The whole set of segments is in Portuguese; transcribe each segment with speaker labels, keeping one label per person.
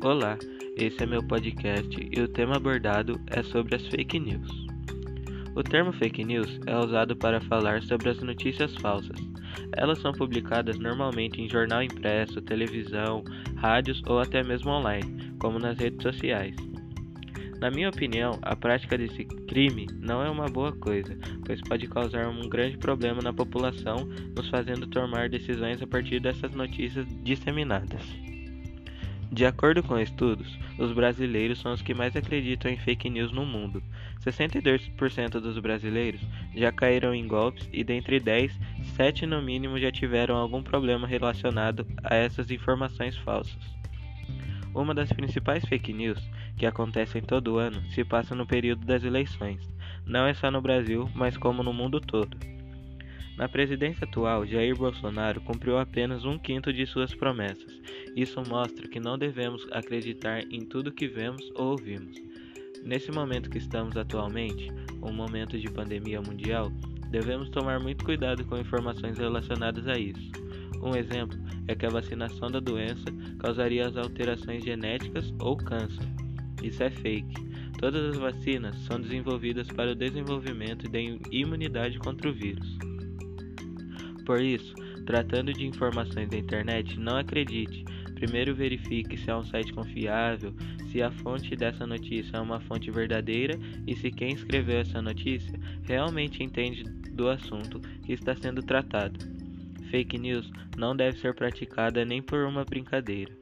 Speaker 1: Olá, esse é meu podcast e o tema abordado é sobre as fake news. O termo fake news é usado para falar sobre as notícias falsas. Elas são publicadas normalmente em jornal impresso, televisão, rádios ou até mesmo online, como nas redes sociais. Na minha opinião, a prática desse crime não é uma boa coisa, pois pode causar um grande problema na população, nos fazendo tomar decisões a partir dessas notícias disseminadas. De acordo com estudos, os brasileiros são os que mais acreditam em fake news no mundo. 62% dos brasileiros já caíram em golpes e dentre 10, 7 no mínimo já tiveram algum problema relacionado a essas informações falsas. Uma das principais fake news que acontecem todo ano se passa no período das eleições. Não é só no Brasil, mas como no mundo todo. Na presidência atual, Jair Bolsonaro cumpriu apenas um quinto de suas promessas. Isso mostra que não devemos acreditar em tudo que vemos ou ouvimos. Nesse momento que estamos atualmente, um momento de pandemia mundial, devemos tomar muito cuidado com informações relacionadas a isso. Um exemplo é que a vacinação da doença causaria as alterações genéticas ou câncer. Isso é fake. Todas as vacinas são desenvolvidas para o desenvolvimento da imunidade contra o vírus. Por isso, tratando de informações da internet, não acredite. Primeiro verifique se é um site confiável, se a fonte dessa notícia é uma fonte verdadeira e se quem escreveu essa notícia realmente entende do assunto que está sendo tratado. Fake news não deve ser praticada nem por uma brincadeira.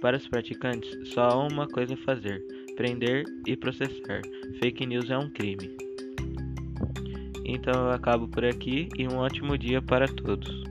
Speaker 1: Para os praticantes, só há uma coisa a fazer: prender e processar. Fake news é um crime. Então eu acabo por aqui e um ótimo dia para todos.